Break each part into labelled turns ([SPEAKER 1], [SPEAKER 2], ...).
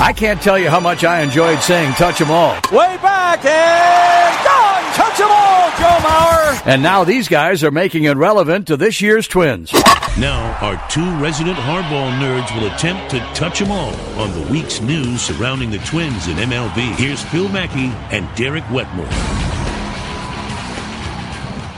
[SPEAKER 1] I can't tell you how much I enjoyed saying touch 'em all.
[SPEAKER 2] Way back and gone. Touch 'em all, Joe Mauer.
[SPEAKER 1] And now these guys are making it relevant to this year's Twins.
[SPEAKER 3] Now, our two resident hardball nerds will attempt to touch 'em all on the week's news surrounding the Twins in MLB. Here's Phil Mackey and Derek Wetmore.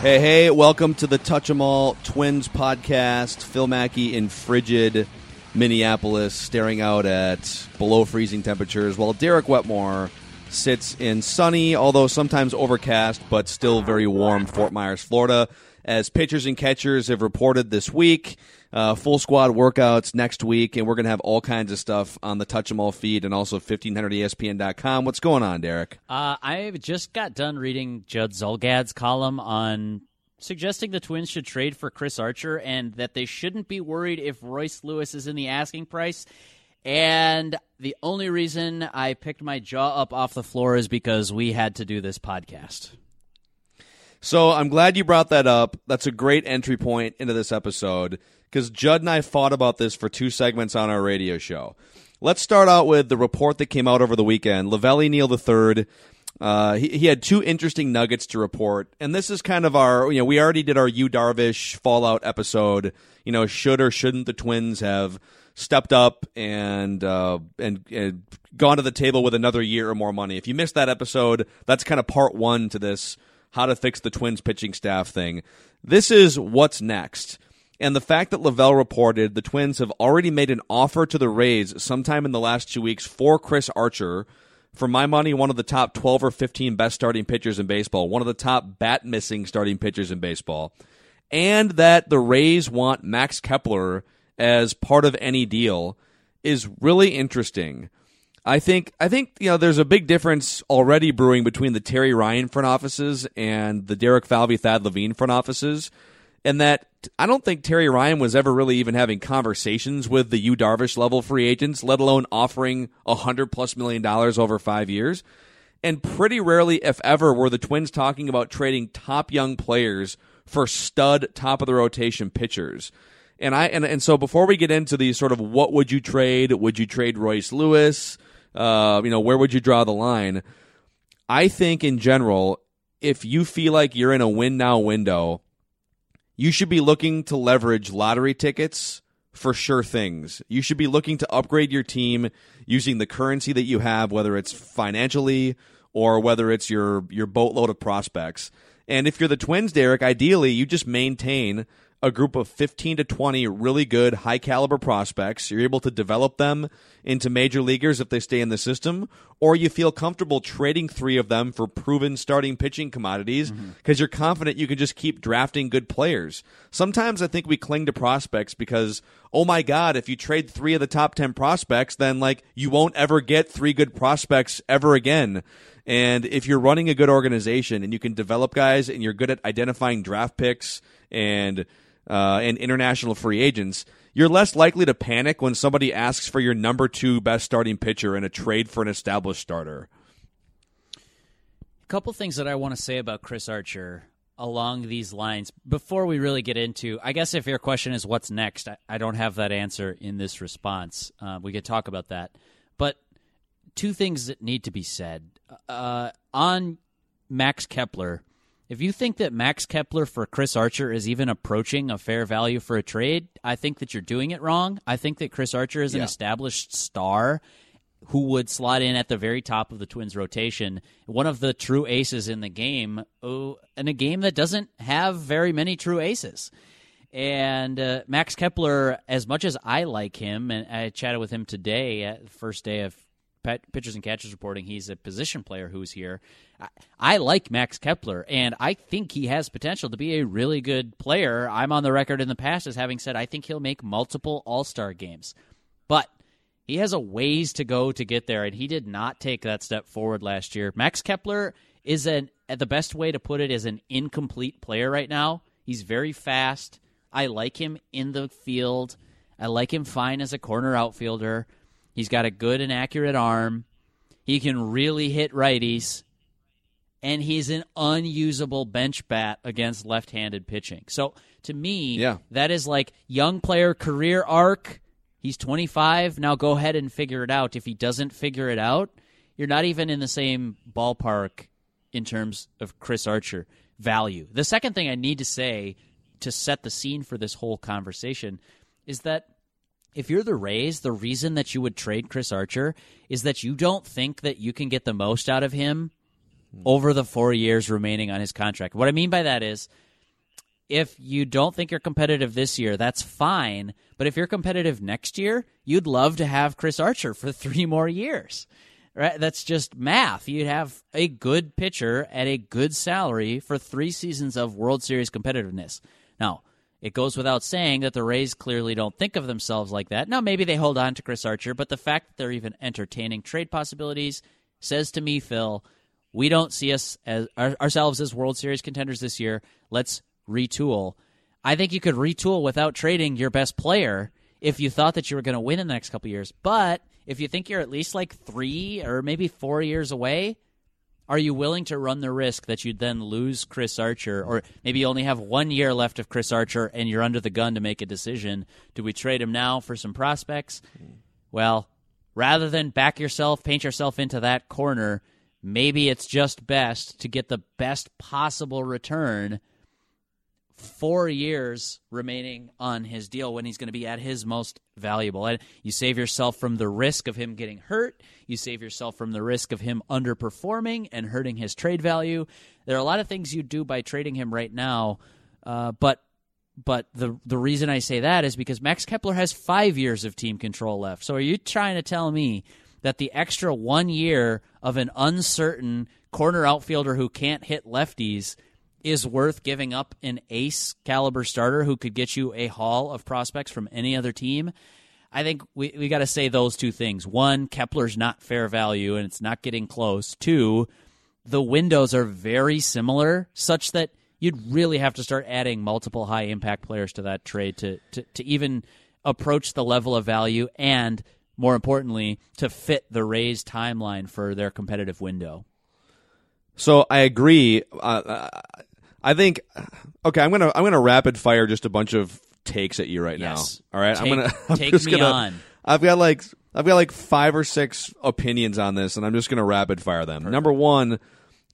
[SPEAKER 4] Hey, hey, welcome to the Touch 'em All Twins podcast. Phil Mackey in frigid Minneapolis, staring out at below freezing temperatures, while Derek Wetmore sits in sunny, although sometimes overcast, but still very warm Fort Myers, Florida. As pitchers and catchers have reported this week, uh, full squad workouts next week, and we're going to have all kinds of stuff on the Touch 'em All feed and also 1500ESPN.com. What's going on, Derek?
[SPEAKER 5] Uh, I just got done reading Judd Zulgad's column on suggesting the Twins should trade for Chris Archer and that they shouldn't be worried if Royce Lewis is in the asking price. And the only reason I picked my jaw up off the floor is because we had to do this podcast.
[SPEAKER 4] So I'm glad you brought that up. That's a great entry point into this episode because Judd and I fought about this for two segments on our radio show. Let's start out with the report that came out over the weekend. La Velle Neal III, uh, he, he had two interesting nuggets to report, and this is kind of our, you know, we already did our Yu Darvish fallout episode. You know, should or shouldn't the Twins have stepped up and uh, and, and gone to the table with another year or more money? If you missed that episode, that's kind of part one to this how to fix the Twins pitching staff thing. This is what's next. And the fact that La Velle reported the Twins have already made an offer to the Rays sometime in the last two weeks for Chris Archer. For my money, one of the top 12 or 15 best starting pitchers in baseball, one of the top bat missing starting pitchers in baseball. And that the Rays want Max Kepler as part of any deal is really interesting. I think I think you know there's a big difference already brewing between the Terry Ryan front offices and the Derek Falvey Thad Levine front offices, and that I don't think Terry Ryan was ever really even having conversations with the Yu Darvish level free agents, let alone offering a hundred plus million dollars over five years. And pretty rarely, if ever, were the Twins talking about trading top young players for stud top of the rotation pitchers. And I and, and so before we get into the sort of what would you trade? Would you trade Royce Lewis? Uh, you know, where would you draw the line? I think in general, if you feel like you're in a win now window, you should be looking to leverage lottery tickets for sure things. You should be looking to upgrade your team using the currency that you have, whether it's financially or whether it's your your boatload of prospects. And if you're the Twins, Derek, ideally you just maintain a group of 15 to 20 really good high caliber prospects. You're able to develop them into major leaguers if they stay in the system, or you feel comfortable trading three of them for proven starting pitching commodities because mm-hmm. you're confident you can just keep drafting good players. Sometimes I think we cling to prospects because, oh my God, if you trade three of the top 10 prospects, then like you won't ever get three good prospects ever again. And if you're running a good organization and you can develop guys and you're good at identifying draft picks and uh, and international free agents, you're less likely to panic when somebody asks for your number two best starting pitcher in a trade for an established starter.
[SPEAKER 5] A couple things that I want to say about Chris Archer along these lines before we really get into i guess if your question is what's next i, I don't have that answer in this response. Uh, we could talk about that. But two things that need to be said. Uh, on max kepler if you think that Max Kepler for Chris Archer is even approaching a fair value for a trade, I think that you're doing it wrong. I think that Chris Archer is an established star who would slot in at the very top of the Twins rotation, one of the true aces in the game, oh, in a game that doesn't have very many true aces. And uh, Max Kepler, as much as I like him, and I chatted with him today at the first day of pitchers and catchers reporting, he's a position player who's here. I, I like Max Kepler, and I think he has potential to be a really good player. I'm on the record in the past as having said I think he'll make multiple All Star games, but he has a ways to go to get there, and he did not take that step forward last year. Max Kepler is an the best way to put it is an incomplete player right now. He's very fast. I like him in the field. I like him fine as a corner outfielder. He's got a good and accurate arm. He can really hit righties. And he's an unusable bench bat against left handed pitching. So to me,
[SPEAKER 4] yeah.
[SPEAKER 5] that is like young player career arc, He's 25. Now go ahead and figure it out. If he doesn't figure it out, you're not even in the same ballpark in terms of Chris Archer value. The second thing I need to say to set the scene for this whole conversation is that if you're the Rays, the reason that you would trade Chris Archer is that you don't think that you can get the most out of him over the four years remaining on his contract. What I mean by that is if you don't think you're competitive this year, that's fine. But if you're competitive next year, you'd love to have Chris Archer for three more years. Right? That's just math. You'd have a good pitcher at a good salary for three seasons of World Series competitiveness. Now, it goes without saying that the Rays clearly don't think of themselves like that. Now, maybe they hold on to Chris Archer, but the fact that they're even entertaining trade possibilities says to me, Phil, we don't see us as ourselves as World Series contenders this year. Let's retool. I think you could retool without trading your best player if you thought that you were going to win in the next couple years. But if you think you're at least like three or maybe four years away, are you willing to run the risk that you'd then lose Chris Archer, or maybe you only have one year left of Chris Archer and you're under the gun to make a decision? Do we trade him now for some prospects? Well, rather than back yourself, paint yourself into that corner, maybe it's just best to get the best possible return four years remaining on his deal when he's going to be at his most valuable. And you save yourself from the risk of him getting hurt. You save yourself from the risk of him underperforming and hurting his trade value. There are a lot of things you do by trading him right now, uh, but but the the reason I say that is because Max Kepler has five years of team control left. So are you trying to tell me that the extra one year of an uncertain corner outfielder who can't hit lefties – is worth giving up an ace caliber starter who could get you a haul of prospects from any other team. I think we, we got to say those two things. One, Kepler's not fair value and it's not getting close. Two, the windows are very similar, such that you'd really have to start adding multiple high impact players to that trade to, to, to even approach the level of value and, more importantly, to fit the Rays timeline for their competitive window.
[SPEAKER 4] So I agree. Uh, I think okay, I'm gonna I'm gonna rapid fire just a bunch of takes at you right
[SPEAKER 5] yes.
[SPEAKER 4] now. All right,
[SPEAKER 5] take,
[SPEAKER 4] I'm gonna I'm
[SPEAKER 5] take
[SPEAKER 4] just
[SPEAKER 5] me
[SPEAKER 4] gonna,
[SPEAKER 5] on.
[SPEAKER 4] I've got like I've got like five or six opinions on this, and I'm just gonna rapid fire them. Number one.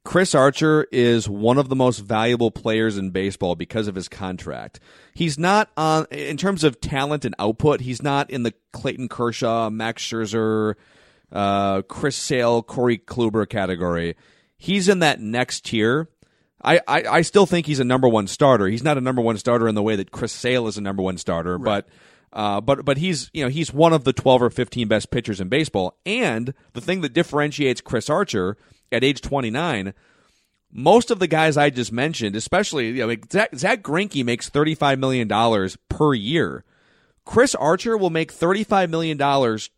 [SPEAKER 4] Chris Archer is one of the most valuable players in baseball because of his contract. He's not on in terms of talent and output. He's not in the Clayton Kershaw, Max Scherzer, uh, Chris Sale, Corey Kluber category. He's in that next tier I, I, I, still think he's a number one starter. He's not a number one starter in the way that Chris Sale is a number one starter, right. but uh, but but he's you know he's one of the twelve or fifteen best pitchers in baseball. And the thing that differentiates Chris Archer at age twenty nine, most of the guys I just mentioned, especially you know like Zach, Zack Greinke makes thirty five million dollars per year. Chris Archer will make $35 million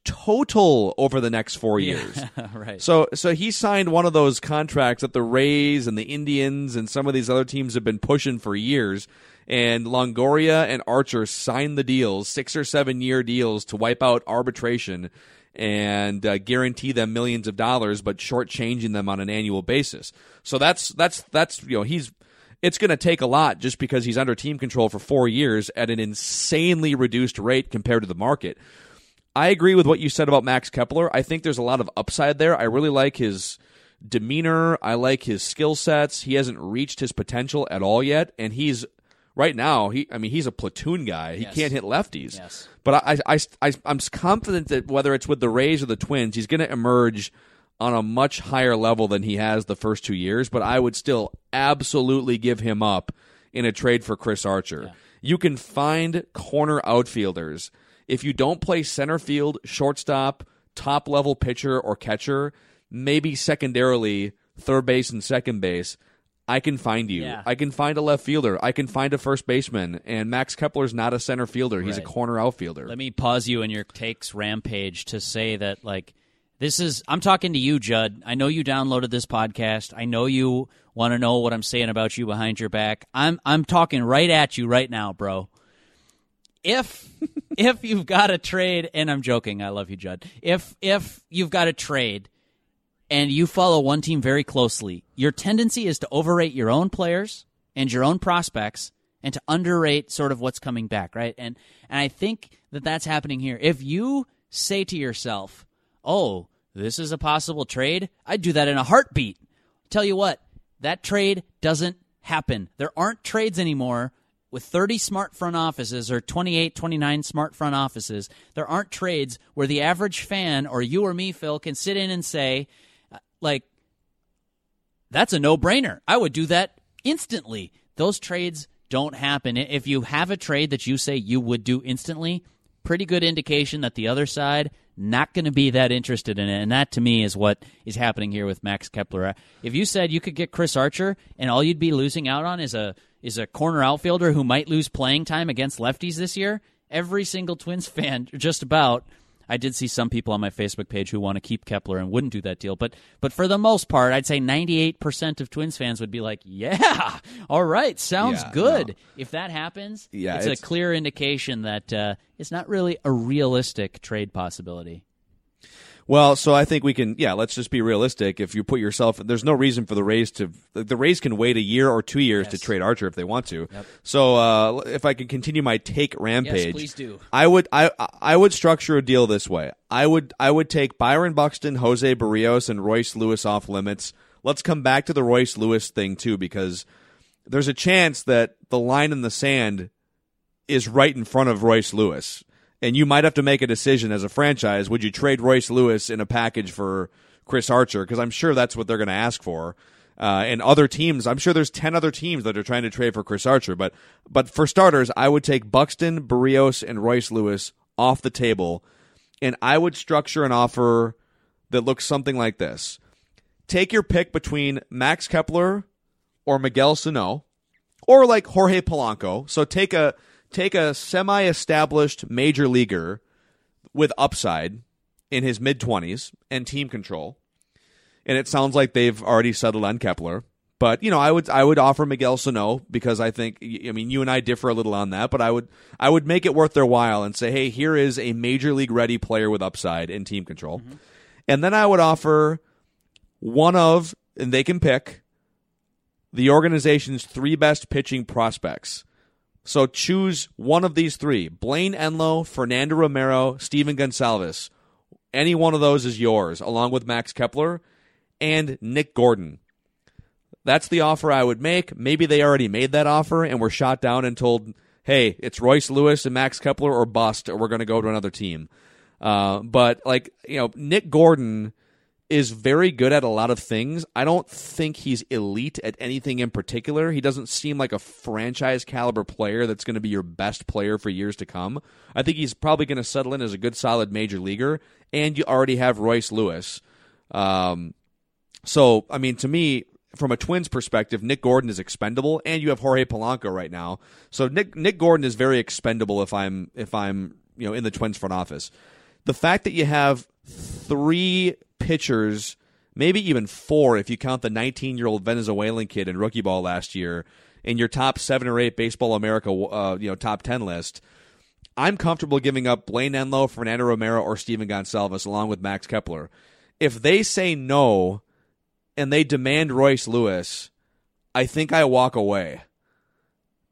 [SPEAKER 4] total over the next four years.
[SPEAKER 5] Yeah, right.
[SPEAKER 4] So, so he signed one of those contracts that the Rays and the Indians and some of these other teams have been pushing for years. And Longoria and Archer signed the deals, six or seven year deals to wipe out arbitration and uh, guarantee them millions of dollars, but shortchanging them on an annual basis. So that's that's that's you know he's it's going to take a lot just because he's under team control for four years at an insanely reduced rate compared to the market. I agree with what you said about Max Kepler. I think there's a lot of upside there. I really like his demeanor. I like his skill sets. He hasn't reached his potential at all yet, and he's right now. He, I mean, he's a platoon guy. He
[SPEAKER 5] yes.
[SPEAKER 4] can't hit lefties.
[SPEAKER 5] Yes.
[SPEAKER 4] But I, I, I, I'm confident that whether it's with the Rays or the Twins, he's going to emerge on a much higher level than he has the first two years, but I would still absolutely give him up in a trade for Chris Archer.
[SPEAKER 5] Yeah.
[SPEAKER 4] You can find corner outfielders. If you don't play center field, shortstop, top level pitcher, or catcher, maybe secondarily third base and second base, I can find you.
[SPEAKER 5] Yeah.
[SPEAKER 4] I can find a left fielder. I can find a first baseman. And Max Kepler's not a center fielder. He's
[SPEAKER 5] Right.
[SPEAKER 4] a corner outfielder.
[SPEAKER 5] Let me pause you in your takes rampage to say that like this is I'm talking to you, Judd. I know you downloaded this podcast. I know you want to know what I'm saying about you behind your back. I'm I'm talking right at you right now, bro. If if you've got a trade and I'm joking, I love you, Judd. If if you've got a trade and you follow one team very closely, your tendency is to overrate your own players and your own prospects and to underrate sort of what's coming back, right? And and I think that that's happening here. If you say to yourself, "Oh, this is a possible trade," I'd do that in a heartbeat. Tell you what, that trade doesn't happen. There aren't trades anymore with 30 smart front offices or 28, 29 smart front offices. There aren't trades where the average fan or you or me, Phil, can sit in and say, uh, like, that's a no brainer. I would do that instantly. Those trades don't happen. If you have a trade that you say you would do instantly, pretty good indication that the other side not going to be that interested in it. And that to me is what is happening here with Max Kepler. Uh, if you said you could get Chris Archer and all you'd be losing out on is a is a corner outfielder who might lose playing time against lefties this year, every single Twins fan just about I did see some people on my Facebook page who want to keep Kepler and wouldn't do that deal, but but for the most part, I'd say 98% of Twins fans would be like, "Yeah, all right, sounds
[SPEAKER 4] Yeah,
[SPEAKER 5] good."
[SPEAKER 4] no.
[SPEAKER 5] If that happens,
[SPEAKER 4] Yeah,
[SPEAKER 5] it's,
[SPEAKER 4] it's-
[SPEAKER 5] a clear indication that uh, it's not really a realistic trade possibility.
[SPEAKER 4] Well, so I think we can, yeah, let's just be realistic. If you put yourself, there's no reason for the Rays to, the Rays can wait a year or two years to trade Archer if they want to. So, uh, if I can continue my take rampage,
[SPEAKER 5] please do.
[SPEAKER 4] I would, I, I would structure a deal this way. I would, I would take Byron Buxton, Jose Berrios, and Royce Lewis off limits. Let's come back to the Royce Lewis thing too, because there's a chance that the line in the sand is right in front of Royce Lewis. And you might have to make a decision as a franchise. Would you trade Royce Lewis in a package for Chris Archer? Because I'm sure that's what they're going to ask for. Uh, and other teams, I'm sure there's 10 other teams that are trying to trade for Chris Archer. But, but for starters, I would take Buxton, Berrios, and Royce Lewis off the table. And I would structure an offer that looks something like this. Take your pick between Max Kepler or Miguel Sano or like Jorge Polanco. So take a take a semi-established major leaguer with upside in his mid 20s and team control. And it sounds like they've already settled on Kepler. But you know, I would I would offer Miguel Sano because I think I mean you and I differ a little on that, but I would I would make it worth their while and say, hey, here is a major league ready player with upside and team control, mm-hmm. and then I would offer one of and they can pick the organization's three best pitching prospects. So choose one of these three Blayne Enlow, Fernando Romero, Stephen Gonsalves. Any one of those is yours, along with Max Kepler and Nick Gordon. That's the offer I would make. Maybe they already made that offer and were shot down and told, hey, it's Royce Lewis and Max Kepler or bust, or we're going to go to another team. Uh, but, like, you know, Nick Gordon is very good at a lot of things. I don't think he's elite at anything in particular. He doesn't seem like a franchise caliber player that's going to be your best player for years to come. I think he's probably going to settle in as a good, solid major leaguer. And you already have Royce Lewis. Um, so, I mean, to me, from a Twins perspective, Nick Gordon is expendable, and you have Jorge Polanco right now. So Nick Nick Gordon is very expendable if I'm if I'm you know in the Twins front office. The fact that you have three pitchers, maybe even four if you count the 19 year old Venezuelan kid in rookie ball last year, in your top seven or eight Baseball America uh, you know top 10 list. I'm comfortable giving up Blayne Enlow, Fernando Romero, or Stephen Gonsalves along with Max Kepler. If they say no and they demand Royce Lewis, I think I walk away.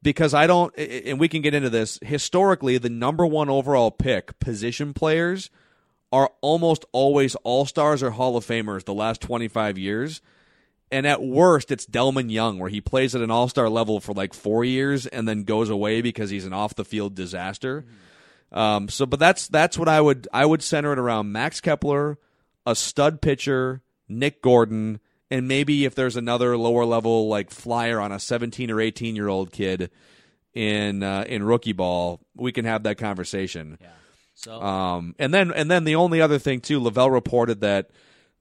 [SPEAKER 4] Because I don't, and we can get into this. Historically, the number one overall pick position players are almost always all stars or Hall of Famers the last 25 years. And at worst, it's Delmon Young, where he plays at an all star level for like four years and then goes away because he's an off the field disaster. Um, so, but that's that's what I would I would center it around Max Kepler, a stud pitcher, Nick Gordon, and maybe if there's another lower level like flyer on a 17 or 18 year old kid in uh, in rookie ball, we can have that conversation.
[SPEAKER 5] So
[SPEAKER 4] Um, and then and then the only other thing too, La Velle reported that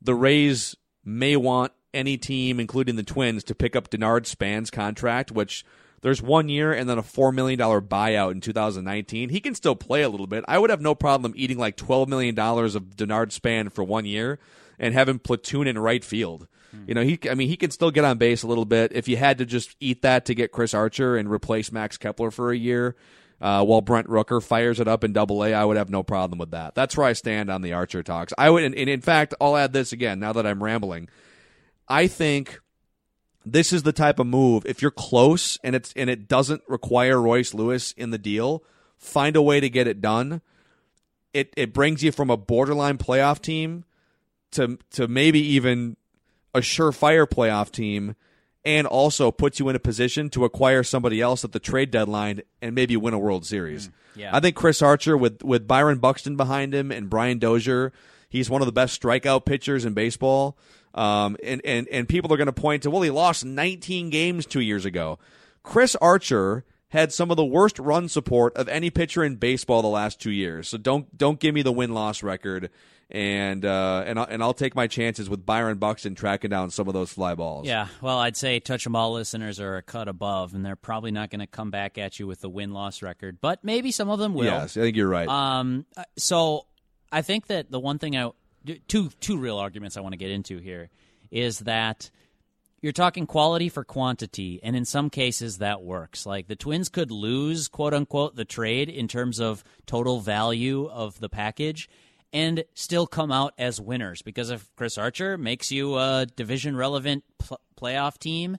[SPEAKER 4] the Rays may want any team, including the Twins, to pick up Denard Span's contract, which there's one year and then a four million dollar buyout in 2019. He can still play a little bit. I would have no problem eating like 12 million dollars of Denard Span for one year and have him platoon in right field. You know, he I mean he can still get on base a little bit. If you had to just eat that to get Chris Archer and replace Max Kepler for a year, uh, while Brent Rooker fires it up in Double A, I would have no problem with that. That's where I stand on the Archer talks. I would, and, and in fact, I'll add this again. Now that I'm rambling, I think this is the type of move. If you're close and it's and it doesn't require Royce Lewis in the deal, find a way to get it done. It it brings you from a borderline playoff team to to maybe even a surefire playoff team and also puts you in a position to acquire somebody else at the trade deadline and maybe win a World Series.
[SPEAKER 5] Mm, yeah.
[SPEAKER 4] I think Chris Archer with with Byron Buxton behind him and Brian Dozier, he's one of the best strikeout pitchers in baseball. Um, and, and, and people are going to point to, well, he lost 19 games two years ago. Chris Archer had some of the worst run support of any pitcher in baseball the last two years. So don't don't give me the win loss record, and uh, and I'll, and I'll take my chances with Byron Buxton tracking down some of those fly balls.
[SPEAKER 5] Yeah, well, I'd say touch 'em all listeners are a cut above, and they're probably not going to come back at you with the win loss record, but maybe some of them will.
[SPEAKER 4] Yes, I think you're right.
[SPEAKER 5] Um, so I think that the one thing I two two real arguments I want to get into here is that you're talking quality for quantity, and in some cases that works. Like the Twins could lose, quote unquote, the trade in terms of total value of the package. And still come out as winners because if Chris Archer makes you a division relevant pl- playoff team,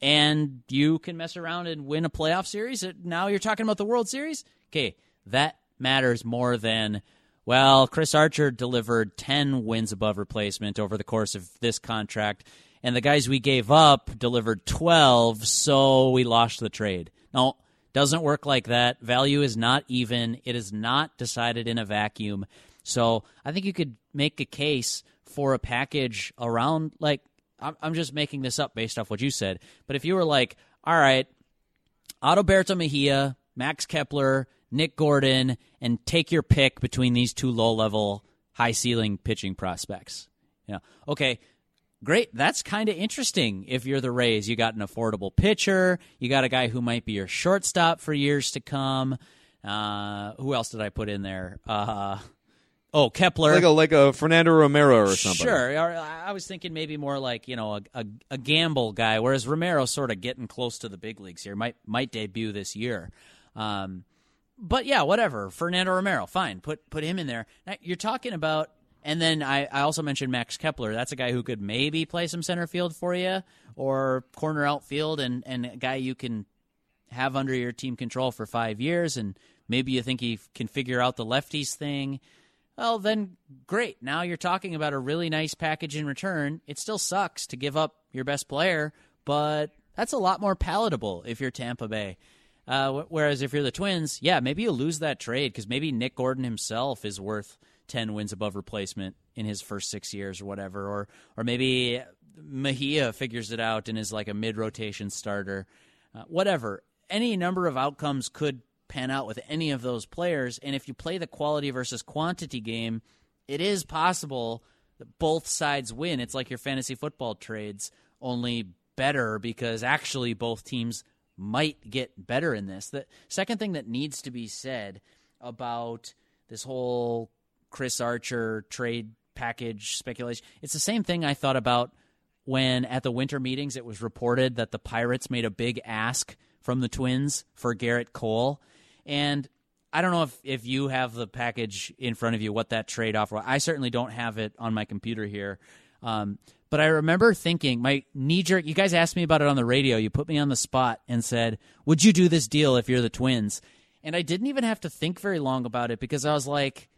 [SPEAKER 5] and you can mess around and win a playoff series. Now you're talking about the World Series. Okay, that matters more than well, Chris Archer delivered 10 wins above replacement over the course of this contract, and the guys we gave up delivered 12, so we lost the trade. No, doesn't work like that. Value is not even, it is not decided in a vacuum. So I think you could make a case for a package around, like, I'm just making this up based off what you said, but if you were like, all right, Adalberto Mejia, Max Kepler, Nick Gordon, and take your pick between these two low level, high ceiling pitching prospects. Know, okay, great. That's kind of interesting. If you're the Rays, you got an affordable pitcher, you got a guy who might be your shortstop for years to come. Uh, who else did I put in there? Uh, oh, Kepler,
[SPEAKER 4] like a like a Fernando Romero or something.
[SPEAKER 5] Sure, I was thinking maybe more like you know a, a, a gamble guy, whereas Romero's sort of getting close to the big leagues here. Might might debut this year. Um, but yeah, whatever. Fernando Romero, fine. Put put him in there. Now, you're talking about, and then I, I also mentioned Max Kepler. That's a guy who could maybe play some center field for you or corner outfield, and and a guy you can have under your team control for five years, and maybe you think he can figure out the lefties thing. Well, then great. Now you're talking about a really nice package in return. It still sucks to give up your best player, but that's a lot more palatable if you're Tampa Bay. Uh, whereas if you're the Twins, yeah, maybe you lose that trade because maybe Nick Gordon himself is worth ten wins above replacement in his first six years or whatever, or or maybe Mejia figures it out and is like a mid rotation starter. Uh, whatever, any number of outcomes could pan out with any of those players, and if you play the quality versus quantity game, it is possible that both sides win. It's like your fantasy football trades, only better because actually both teams might get better in this. The second thing that needs to be said about this whole Chris Archer trade package speculation, it's the same thing I thought about when at the winter meetings it was reported that the Pirates made a big ask from the Twins for Gerrit Cole. And I don't know if, if you have the package in front of you, what that trade offer. Was. I certainly don't have it on my computer here. Um, but I remember thinking, my knee jerk, you guys asked me about it on the radio. You put me on the spot and said, Would you do this deal if you're the twins? And I didn't even have to think very long about it because I was like,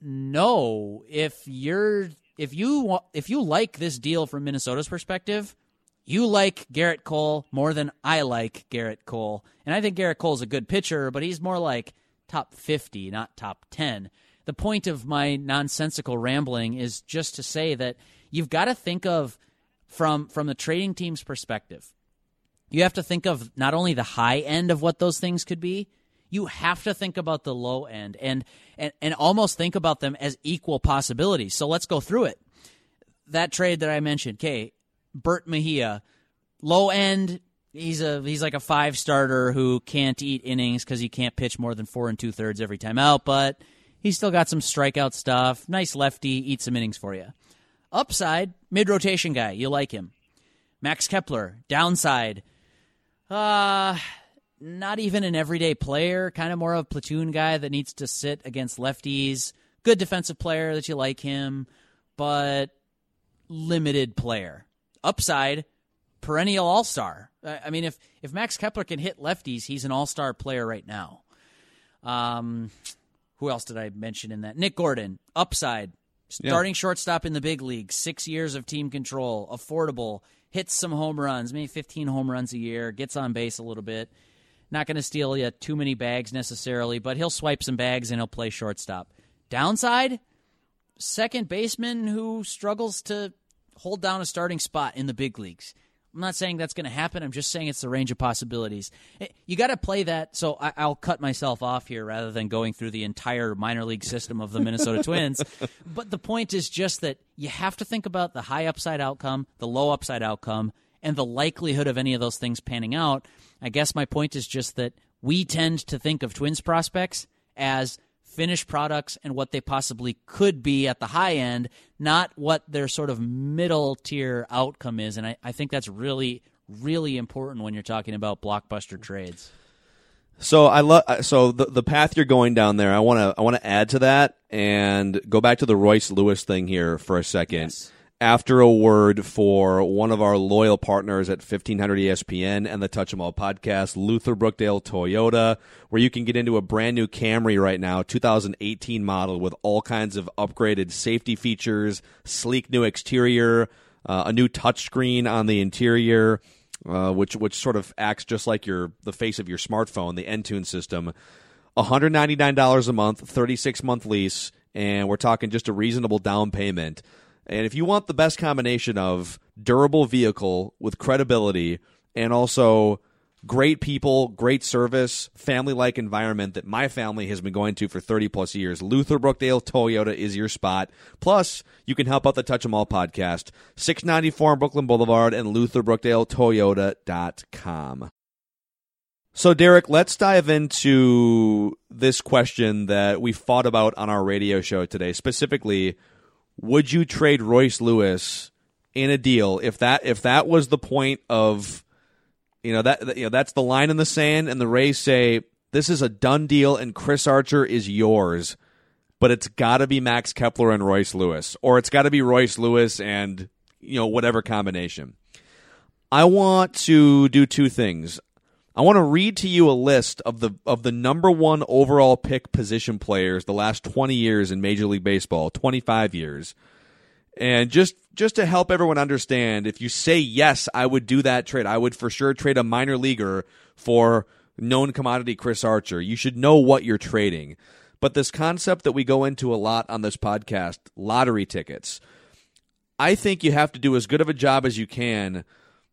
[SPEAKER 5] No, if you're. If you if you like this deal from Minnesota's perspective, you like Gerrit Cole more than I like Gerrit Cole. And I think Gerrit Cole's a good pitcher, but he's more like top 50, not top 10. The point of my nonsensical rambling is just to say that you've got to think of from from the trading team's perspective. You have to think of not only the high end of what those things could be, you have to think about the low end and and and almost think about them as equal possibilities. So let's go through it. That trade that I mentioned, okay, Bert Mejia, low end. He's a he's like a five starter who can't eat innings because he can't pitch more than four and two thirds every time out, but he's still got some strikeout stuff. Nice lefty, eat some innings for you. Upside, mid rotation guy. You like him. Max Kepler. Downside, uh, not even an everyday player. Kind of more of a platoon guy that needs to sit against lefties. Good defensive player that you like him, but limited player. Upside, perennial all star. I mean, if if Max Kepler can hit lefties, he's an all star player right now. Um, who else did I mention in that? Nick Gordon, upside, starting yeah. shortstop in the big league, six years of team control, affordable, hits some home runs, maybe 15 home runs a year, gets on base a little bit. Not going to steal you too many bags necessarily, but he'll swipe some bags and he'll play shortstop. Downside, second baseman who struggles to hold down a starting spot in the big leagues. I'm not saying that's going to happen. I'm just saying it's the range of possibilities. Eh, you got to play that. So I, will cut myself off here rather than going through the entire minor league system of the Minnesota Twins. But the point is just that you have to think about the high upside outcome, the low upside outcome, and the likelihood of any of those things panning out. I guess my point is just that we tend to think of Twins prospects as finished products and what they possibly could be at the high end, not what their sort of middle tier outcome is. And I, I think that's really, really important when you're talking about blockbuster trades.
[SPEAKER 4] So I love uh, so the the path you're going down there. I want to I want to add to that and go back to the Royce Lewis thing here for a second. Yes after a word for one of our loyal partners at 1500 ESPN and the Touch 'em All podcast, Luther Brookdale Toyota, where you can get into a brand new Camry right now, 2018 model with all kinds of upgraded safety features, sleek new exterior, uh, a new touchscreen on the interior, uh, which which sort of acts just like your the face of your smartphone, the Entune system. $199 a month, 36 month lease, and we're talking just a reasonable down payment. And if you want the best combination of durable vehicle with credibility and also great people, great service, family like environment that my family has been going to for 30 plus years, Luther Brookdale Toyota is your spot. Plus, you can help out the Touch 'em All podcast, 694 Brooklyn Boulevard and LutherBrookdaleToyota.com. So, Derek, let's dive into this question that we fought about on our radio show today, specifically would you trade Royce Lewis in a deal if that if that was the point of you know that you know that's the line in the sand and the Rays say this is a done deal and Chris Archer is yours, but it's got to be Max Kepler and Royce Lewis or it's got to be Royce Lewis and you know whatever combination. I want to do two things. I want to read to you a list of the of the number one overall pick position players the last 20 years in Major League Baseball, 25 years. And just just to help everyone understand, if you say yes, I would do that trade. I would for sure trade a minor leaguer for known commodity Chris Archer. You should know what you're trading. But this concept that we go into a lot on this podcast, lottery tickets. I think you have to do as good of a job as you can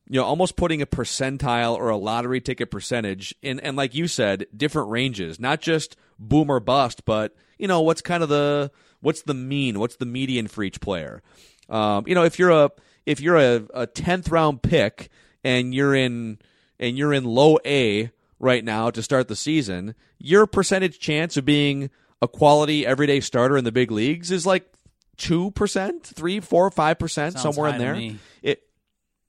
[SPEAKER 4] you know, almost putting a percentile or a lottery ticket percentage in, and like you said, different ranges, not just boom or bust, but you know, what's kind of the what's the mean, what's the median for each player. Um, you know, if you're a if you're a, a tenth round pick and you're in and you're in low A right now to start the season, your percentage chance of being a quality everyday starter in the big leagues is like two percent, three, four, five percent, somewhere in there. It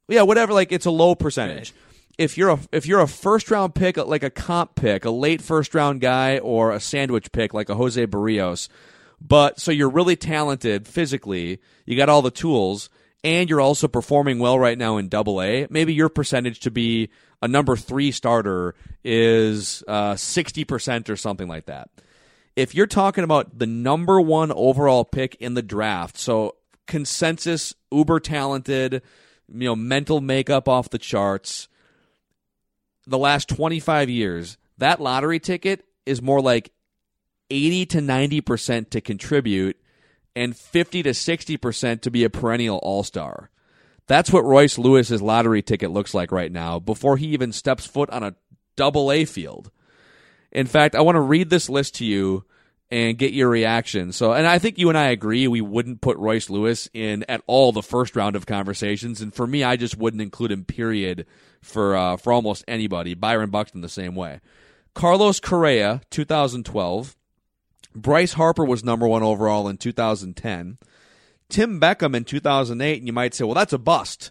[SPEAKER 4] yeah, whatever. Like it's a low percentage. Right. If you're a if you're a first round pick, like a comp pick, a late first round guy, or a sandwich pick like a Jose Berrios, but so you're really talented physically, you got all the tools, and you're also performing well right now in Double A. Maybe your percentage to be a number three starter is uh, sixty uh, percent or something like that. If you're talking about the number one overall pick in the draft, so consensus uber talented you know, mental makeup off the charts. The last 25 years, that lottery ticket is more like 80 to 90% to contribute and 50 to 60% to be a perennial all-star. That's what Royce Lewis's lottery ticket looks like right now before he even steps foot on a double A field. In fact, I want to read this list to you and get your reaction. So, and I think you and I agree we wouldn't put Royce Lewis in at all the first round of conversations. And for me, I just wouldn't include him. Period. For uh, for almost anybody, Byron Buxton the same way. Carlos Correa, 2012. Bryce Harper was number one overall in 2010. Tim Beckham in 2008, and you might say, well, that's a bust.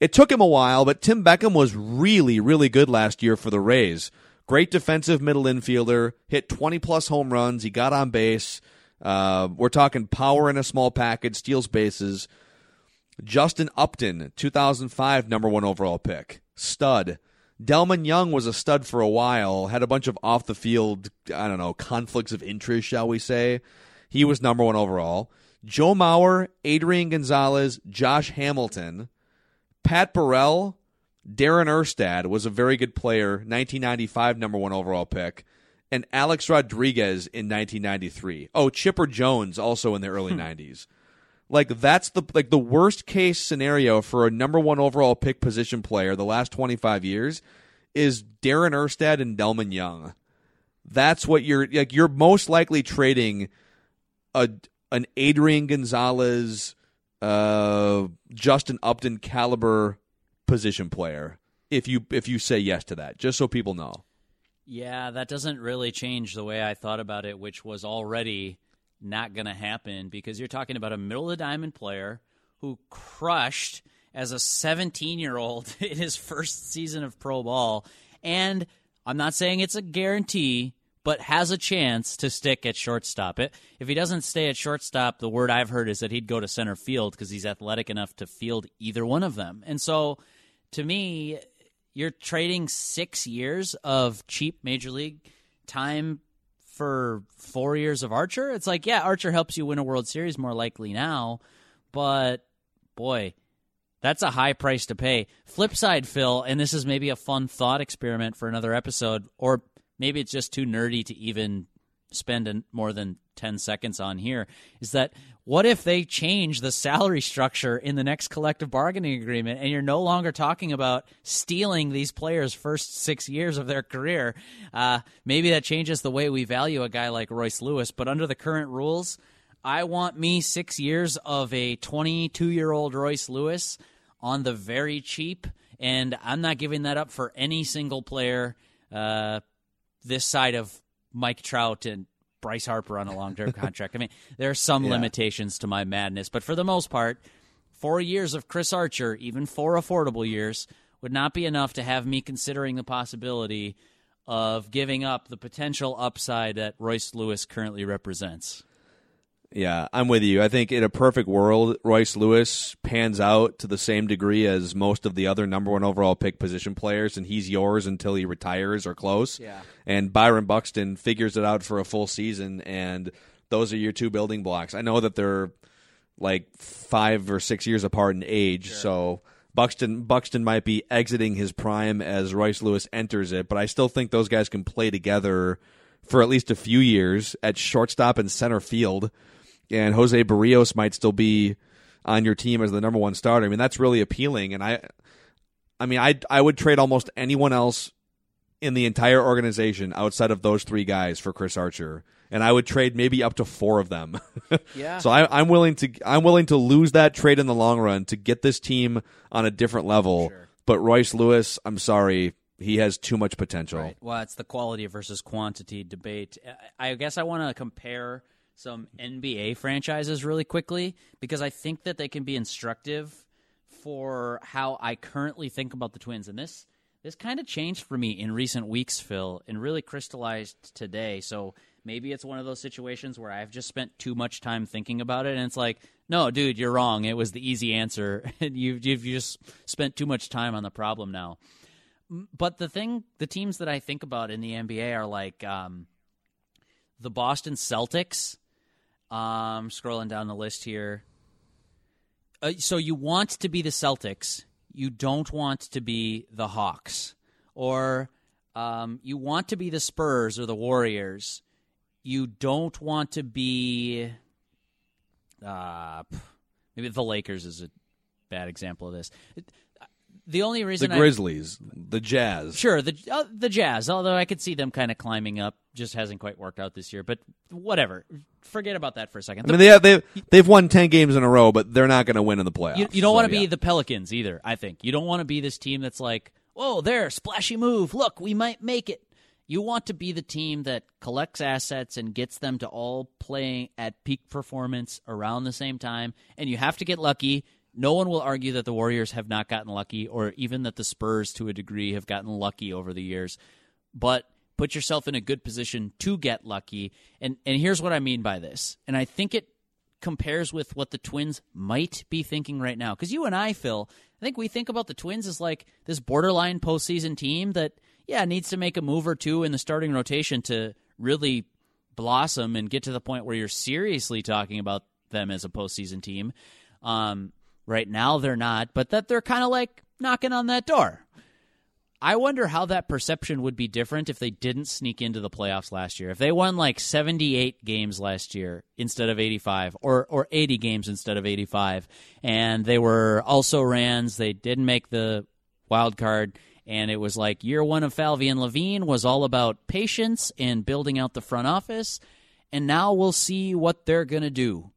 [SPEAKER 4] It took him a while, but Tim Beckham was really, really good last year for the Rays. Great defensive middle infielder, hit 20 plus home runs. He got on base. Uh, we're talking power in a small package, steals bases. Justin Upton, 2005 number one overall pick. Stud. Delmon Young was a stud for a while, had a bunch of off the field, I don't know, conflicts of interest, shall we say. He was number one overall. Joe Mauer, Adrian Gonzalez, Josh Hamilton, Pat Burrell, Darren Erstad was a very good player, 1995 number one overall pick, and Alex Rodriguez in 1993. Oh, Chipper Jones also in the early 90s. Like that's the like the worst case scenario for a number one overall pick position player the last 25 years is Darren Erstad and Delmon Young. That's what you're like. You're most likely trading a an Adrian Gonzalez, uh, Justin Upton caliber position player if you if you say yes to that. Just so people know.
[SPEAKER 5] Yeah, that doesn't really change the way I thought about it, which was already not going to happen because you're talking about a middle of the diamond player who crushed as a 17 year old in his first season of pro ball. And I'm not saying it's a guarantee, but has a chance to stick at shortstop. It, if he doesn't stay at shortstop, the word I've heard is that he'd go to center field because he's athletic enough to field either one of them. And so to me, you're trading six years of cheap major league time for four years of Archer. It's like, yeah, Archer helps you win a World Series more likely now, but boy, that's a high price to pay. Flip side, Phil, and this is maybe a fun thought experiment for another episode, or maybe it's just too nerdy to even spend more than 10 seconds on here is that what if they change the salary structure in the next collective bargaining agreement and you're no longer talking about stealing these players' first six years of their career? Uh, maybe that changes the way we value a guy like Royce Lewis, but under the current rules, I want me six years of a 22 year old Royce Lewis on the very cheap, and I'm not giving that up for any single player uh, this side of Mike Trout and Bryce Harper on a long term contract. I mean, there are some yeah. limitations to my madness, but for the most part, four years of Chris Archer, even four affordable years, would not be enough to have me considering the possibility of giving up the potential upside that Royce Lewis currently represents.
[SPEAKER 4] Yeah, I'm with you. I think in a perfect world, Royce Lewis pans out to the same degree as most of the other number one overall pick position players, and he's yours until he retires or close.
[SPEAKER 5] Yeah.
[SPEAKER 4] And Byron Buxton figures it out for a full season, and those are your two building blocks. I know that they're like five or six years apart in age, sure. so Buxton Buxton might be exiting his prime as Royce Lewis enters it, but I still think those guys can play together for at least a few years at shortstop and center field and Jose Berrios might still be on your team as the number one starter. I mean, that's really appealing. And I, I mean, I I would trade almost anyone else in the entire organization outside of those three guys for Chris Archer, and I would trade maybe up to four of them.
[SPEAKER 5] yeah.
[SPEAKER 4] So I, am willing to I'm willing to lose that trade in the long run to get this team on a different level. Sure. But Royce Lewis, I'm sorry, he has too much potential.
[SPEAKER 5] Right. Well, it's the quality versus quantity debate. I guess I want to compare some NBA franchises really quickly because I think that they can be instructive for how I currently think about the Twins. And this this kind of changed for me in recent weeks, Phil, and really crystallized today. So maybe it's one of those situations where I've just spent too much time thinking about it, and it's like, no, dude, you're wrong. It was the easy answer, and you've you've just spent too much time on the problem now. But the thing, the teams that I think about in the NBA are like um, the Boston Celtics um, scrolling down the list here. Uh, so you want to be the Celtics. You don't want to be the Hawks. Or um, you want to be the Spurs or the Warriors. You don't want to be. Uh, maybe the Lakers is a bad example of this the only reason
[SPEAKER 4] the Grizzlies, I, the Jazz,
[SPEAKER 5] sure, the uh, the Jazz. Although I could see them kind of climbing up, just hasn't quite worked out this year. But whatever, forget about that for a second.
[SPEAKER 4] I mean, they have, they they've won ten games in a row, but they're not going to win in the playoffs.
[SPEAKER 5] You, you don't
[SPEAKER 4] so,
[SPEAKER 5] want to
[SPEAKER 4] yeah.
[SPEAKER 5] be the Pelicans either. I think you don't want to be this team that's like, oh, there, splashy move. Look, we might make it. You want to be the team that collects assets and gets them to all playing at peak performance around the same time, and you have to get lucky no one will argue that the Warriors have not gotten lucky, or even that the Spurs, to a degree, have gotten lucky over the years. But put yourself in a good position to get lucky. And and here's what I mean by this. And I think it compares with what the Twins might be thinking right now. Because you and I, Phil, I think we think about the Twins as like this borderline postseason team that, yeah, needs to make a move or two in the starting rotation to really blossom and get to the point where you're seriously talking about them as a postseason team. Um, right now, they're not, but that they're kind of like knocking on that door. I wonder how that perception would be different if they didn't sneak into the playoffs last year. If they won like 78 games last year instead of 85 or or 80 games instead of 85 and they were also rans, they didn't make the wild card and it was like year 1 of Falvey and Levine was all about patience and building out the front office and now we'll see what they're going to do.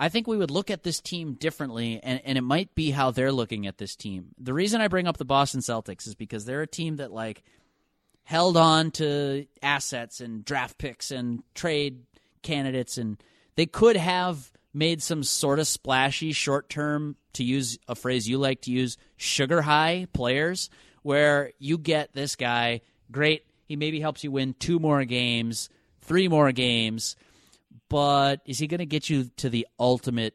[SPEAKER 5] I think we would look at this team differently, and, and it might be how they're looking at this team. The reason I bring up the Boston Celtics is because they're a team that like held on to assets and draft picks and trade candidates, and they could have made some sort of splashy short term, to use a phrase you like to use, sugar high players, where you get this guy, great, he maybe helps you win two more games, three more games but is he going to get you to the ultimate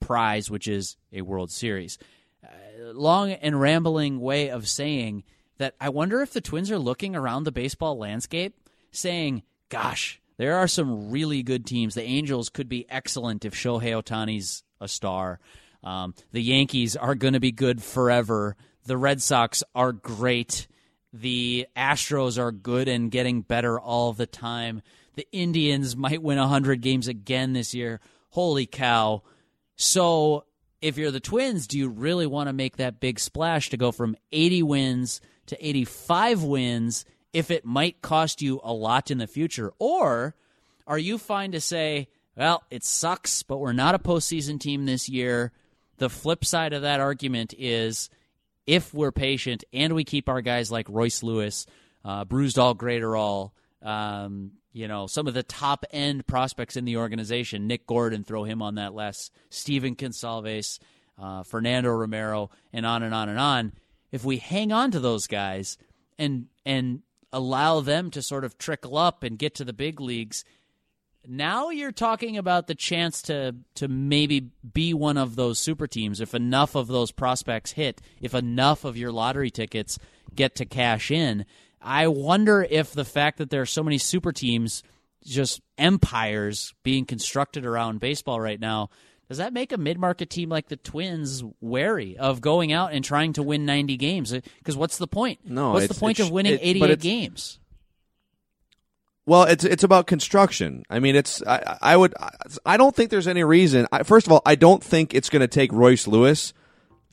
[SPEAKER 5] prize, which is a World Series? Uh, long and rambling way of saying that I wonder if the Twins are looking around the baseball landscape saying, gosh, there are some really good teams. The Angels could be excellent if Shohei Ohtani's a star. Um, the Yankees are going to be good forever. The Red Sox are great. The Astros are good and getting better all the time the Indians might win 100 games again this year. Holy cow. So, if you're the Twins, do you really want to make that big splash to go from 80 wins to 85 wins if it might cost you a lot in the future? Or are you fine to say, well, it sucks, but we're not a postseason team this year? The flip side of that argument is if we're patient and we keep our guys like Royce Lewis, uh, Brusdar Graterol, um, you know, some of the top end prospects in the organization. Nick Gordon, throw him on that list. Stephen Gonsalves, uh, Fernando Romero, and on and on and on. If we hang on to those guys and and allow them to sort of trickle up and get to the big leagues, now you're talking about the chance to to maybe be one of those super teams if enough of those prospects hit, if enough of your lottery tickets get to cash in. I wonder if the fact that there are so many super teams, just empires being constructed around baseball right now, does that make a mid-market team like the Twins wary of going out and trying to win 90 games? Uh, because what's the point?
[SPEAKER 4] No,
[SPEAKER 5] what's the point of winning
[SPEAKER 4] it,
[SPEAKER 5] 88 games?
[SPEAKER 4] Well, it's it's about construction. I mean, it's I, I would I don't think there's any reason. I, first of all, I don't think it's going to take Royce Lewis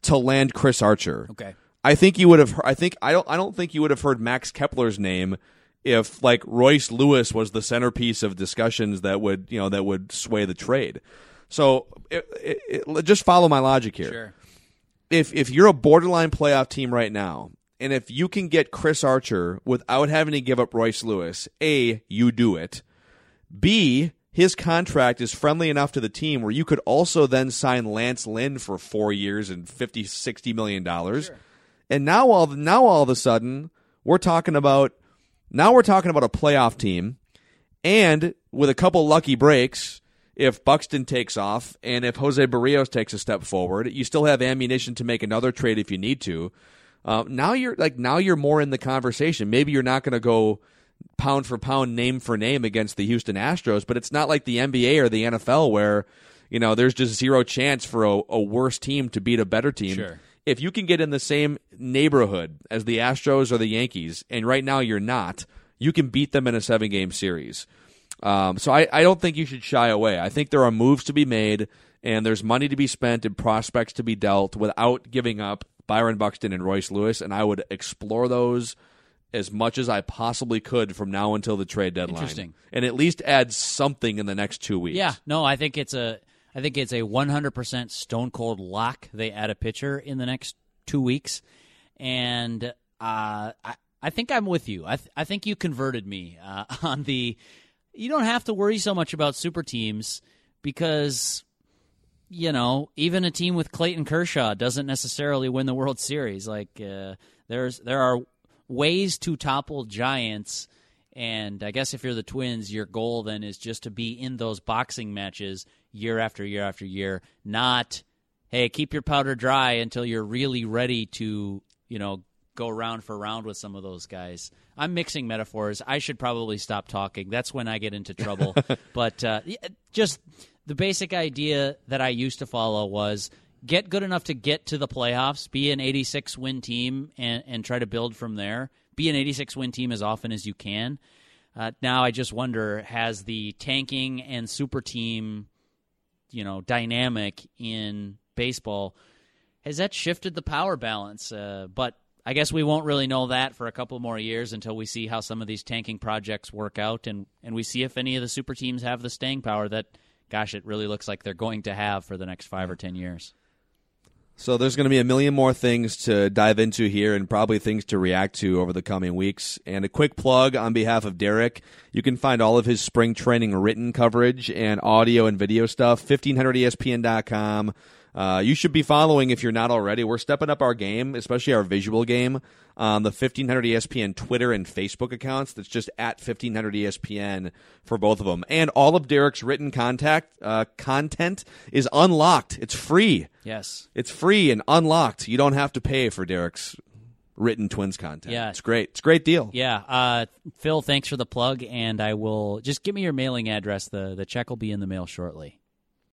[SPEAKER 4] to land Chris Archer.
[SPEAKER 5] Okay.
[SPEAKER 4] I think you would have. I think I don't. I don't think you would have heard Max Kepler's name if like Royce Lewis was the centerpiece of discussions that would you know that would sway the trade. So it, it, it, just follow my logic here.
[SPEAKER 5] Sure.
[SPEAKER 4] If if you're a borderline playoff team right now, and if you can get Chris Archer without having to give up Royce Lewis, a you do it. B his contract is friendly enough to the team where you could also then sign Lance Lynn for four years and 50, 60 million dollars. Sure and now all now all of a sudden we're talking about now we're talking about a playoff team, and with a couple lucky breaks, if Buxton takes off and if Jose Berrios takes a step forward, you still have ammunition to make another trade if you need to. Uh, now you're like now you're more in the conversation. Maybe you're not going to go pound for pound, name for name against the Houston Astros, but it's not like the NBA or the NFL where you know there's just zero chance for a, a worse team to beat a better team.
[SPEAKER 5] Sure
[SPEAKER 4] if you can get in the same neighborhood as the Astros or the Yankees, and right now you're not, you can beat them in a seven game series. Um, so I, I don't think you should shy away. I think there are moves to be made, and there's money to be spent and prospects to be dealt without giving up Byron Buxton and Royce Lewis, and I would explore those as much as I possibly could from now until the trade deadline.
[SPEAKER 5] Interesting.
[SPEAKER 4] And at least add something in the next two weeks.
[SPEAKER 5] Yeah, no, I think it's a I think it's a 100% stone cold lock. They add a pitcher in the next two weeks, and uh, I I think I'm with you. I th- I think you converted me uh, on the. You don't have to worry so much about super teams because you know even a team with Clayton Kershaw doesn't necessarily win the World Series. Like uh, there's there are ways to topple giants. And I guess if you're the Twins, your goal then is just to be in those boxing matches year after year after year, not hey, keep your powder dry until you're really ready to, you know, go round for round with some of those guys. I'm mixing metaphors. I should probably stop talking. That's when I get into trouble. but uh, just the basic idea that I used to follow was get good enough to get to the playoffs, be an 86 win team, and, and try to build from there. Be an 86 win team as often as you can. Uh, now I just wonder has the tanking and super team, you know, dynamic in baseball has that shifted the power balance? Uh, but I guess we won't really know that for a couple more years until we see how some of these tanking projects work out and, and we see if any of the super teams have the staying power that, gosh, it really looks like they're going to have for the next five or ten years.
[SPEAKER 4] So there's going to be a million more things to dive into here and probably things to react to over the coming weeks. And a quick plug on behalf of Derek. You can find all of his spring training written coverage and audio and video stuff, 1500ESPN.com. Uh, you should be following if you're not already. We're stepping up our game, especially our visual game, on the 1500 ESPN Twitter and Facebook accounts. That's just at 1500 ESPN for both of them. And all of Derek's written contact uh, content is unlocked. It's free.
[SPEAKER 5] Yes,
[SPEAKER 4] it's free and unlocked. You don't have to pay for Derek's written twins content.
[SPEAKER 5] Yeah,
[SPEAKER 4] it's great. It's a great deal.
[SPEAKER 5] Yeah, uh, Phil, thanks for the plug, and I will just give me your mailing address. the The check will be in the mail shortly.